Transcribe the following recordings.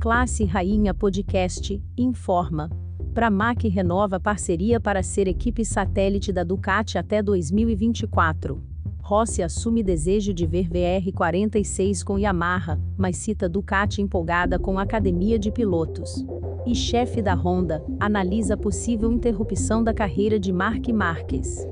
Classe Rainha Podcast informa. Pramac renova parceria para ser equipe satélite da Ducati até 2024. Rossi assume desejo de ver VR46 com Yamaha, mas cita Ducati empolgada com academia de pilotos. E chefe da Honda analisa possível interrupção da carreira de Marc Marques.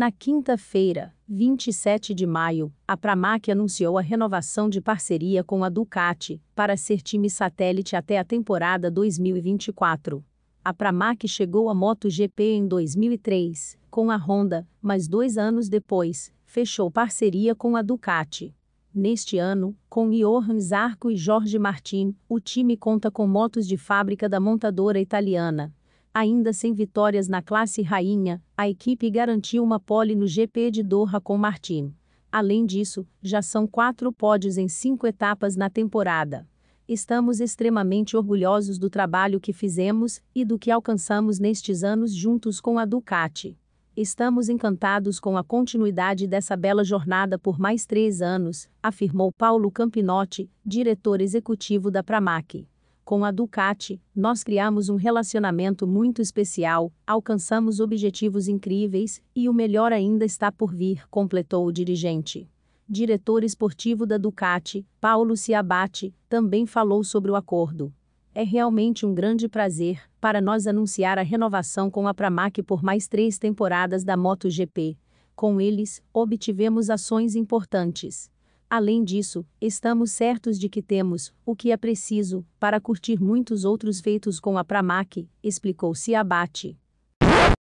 Na quinta-feira, 27 de maio, a Pramac anunciou a renovação de parceria com a Ducati para ser time satélite até a temporada 2024. A Pramac chegou à MotoGP em 2003, com a Honda, mas dois anos depois, fechou parceria com a Ducati. Neste ano, com Johan Zarco e Jorge Martin, o time conta com motos de fábrica da montadora italiana, Ainda sem vitórias na classe rainha, a equipe garantiu uma pole no GP de Doha com Martin. Além disso, já são quatro pódios em cinco etapas na temporada. Estamos extremamente orgulhosos do trabalho que fizemos e do que alcançamos nestes anos juntos com a Ducati. Estamos encantados com a continuidade dessa bela jornada por mais três anos, afirmou Paulo Campinotti, diretor executivo da Pramac. Com a Ducati, nós criamos um relacionamento muito especial, alcançamos objetivos incríveis e o melhor ainda está por vir, completou o dirigente. Diretor esportivo da Ducati, Paulo Ciabatti, também falou sobre o acordo. É realmente um grande prazer para nós anunciar a renovação com a Pramac por mais três temporadas da MotoGP. Com eles, obtivemos ações importantes. Além disso, estamos certos de que temos o que é preciso para curtir muitos outros feitos com a Pramac, explicou Ciabatti.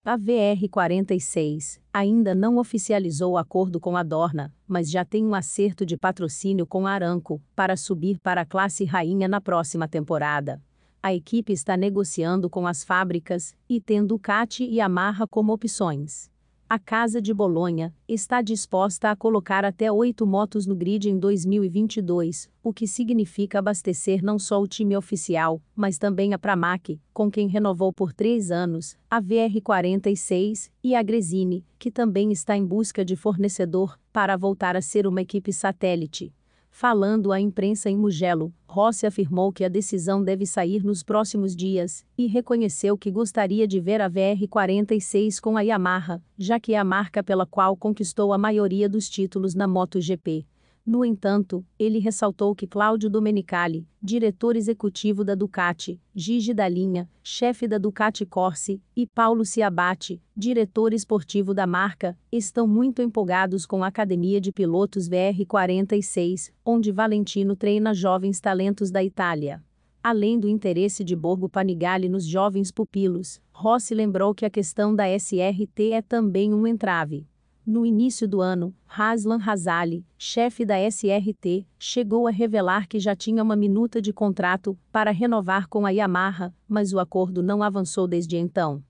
A VR46 ainda não oficializou o acordo com a Dorna, mas já tem um acerto de patrocínio com a Aranco para subir para a classe rainha na próxima temporada. A equipe está negociando com as fábricas e tendo Ducati e Yamaha como opções. A Casa de Bolonha está disposta a colocar até oito motos no grid em 2022, o que significa abastecer não só o time oficial, mas também a Pramac, com quem renovou por três anos, a VR46 e a Gresini, que também está em busca de fornecedor para voltar a ser uma equipe satélite. Falando à imprensa em Mugello, Rossi afirmou que a decisão deve sair nos próximos dias e reconheceu que gostaria de ver a VR46 com a Yamaha, já que é a marca pela qual conquistou a maioria dos títulos na MotoGP. No entanto, ele ressaltou que Cláudio Domenicali, diretor executivo da Ducati, Gigi Dalinha, chefe da Ducati Corse, e Paulo Ciabatti, diretor esportivo da marca, estão muito empolgados com a Academia de Pilotos VR46, onde Valentino treina jovens talentos da Itália. Além do interesse de Borgo Panigale nos jovens pupilos, Rossi lembrou que a questão da SRT é também um entrave. No início do ano, Haslan Razali, chefe da SRT, chegou a revelar que já tinha uma minuta de contrato para renovar com a Yamaha, mas o acordo não avançou desde então.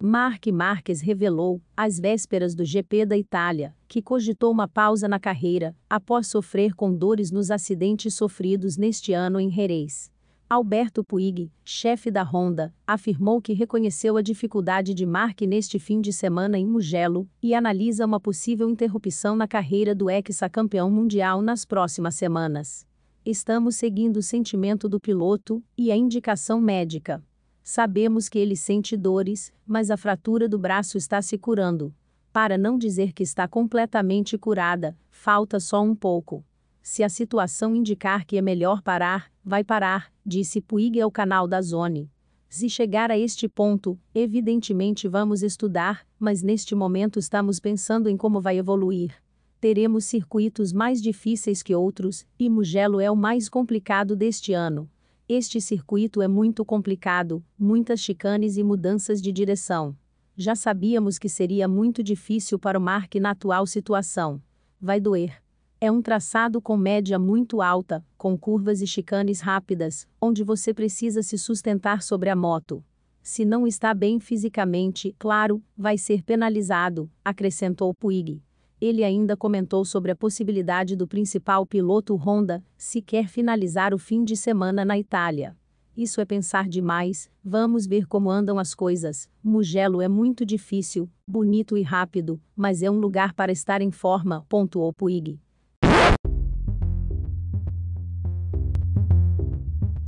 Mark Marques revelou, às vésperas do GP da Itália, que cogitou uma pausa na carreira, após sofrer com dores nos acidentes sofridos neste ano em Jerez. Alberto Puig, chefe da Honda, afirmou que reconheceu a dificuldade de Mark neste fim de semana em Mugello e analisa uma possível interrupção na carreira do ex-campeão mundial nas próximas semanas. Estamos seguindo o sentimento do piloto e a indicação médica. Sabemos que ele sente dores, mas a fratura do braço está se curando. Para não dizer que está completamente curada, falta só um pouco. Se a situação indicar que é melhor parar, vai parar, disse Puig ao canal da Zone. Se chegar a este ponto, evidentemente vamos estudar, mas neste momento estamos pensando em como vai evoluir. Teremos circuitos mais difíceis que outros, e Mugello é o mais complicado deste ano. Este circuito é muito complicado, muitas chicanes e mudanças de direção. Já sabíamos que seria muito difícil para o Mark na atual situação. Vai doer. É um traçado com média muito alta, com curvas e chicanes rápidas, onde você precisa se sustentar sobre a moto. Se não está bem fisicamente, claro, vai ser penalizado, acrescentou Puig. Ele ainda comentou sobre a possibilidade do principal piloto Honda, se quer finalizar o fim de semana na Itália. Isso é pensar demais, vamos ver como andam as coisas. Mugello é muito difícil, bonito e rápido, mas é um lugar para estar em forma, pontuou Puig.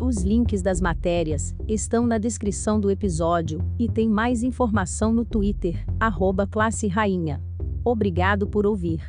Os links das matérias estão na descrição do episódio e tem mais informação no Twitter, arroba. Obrigado por ouvir.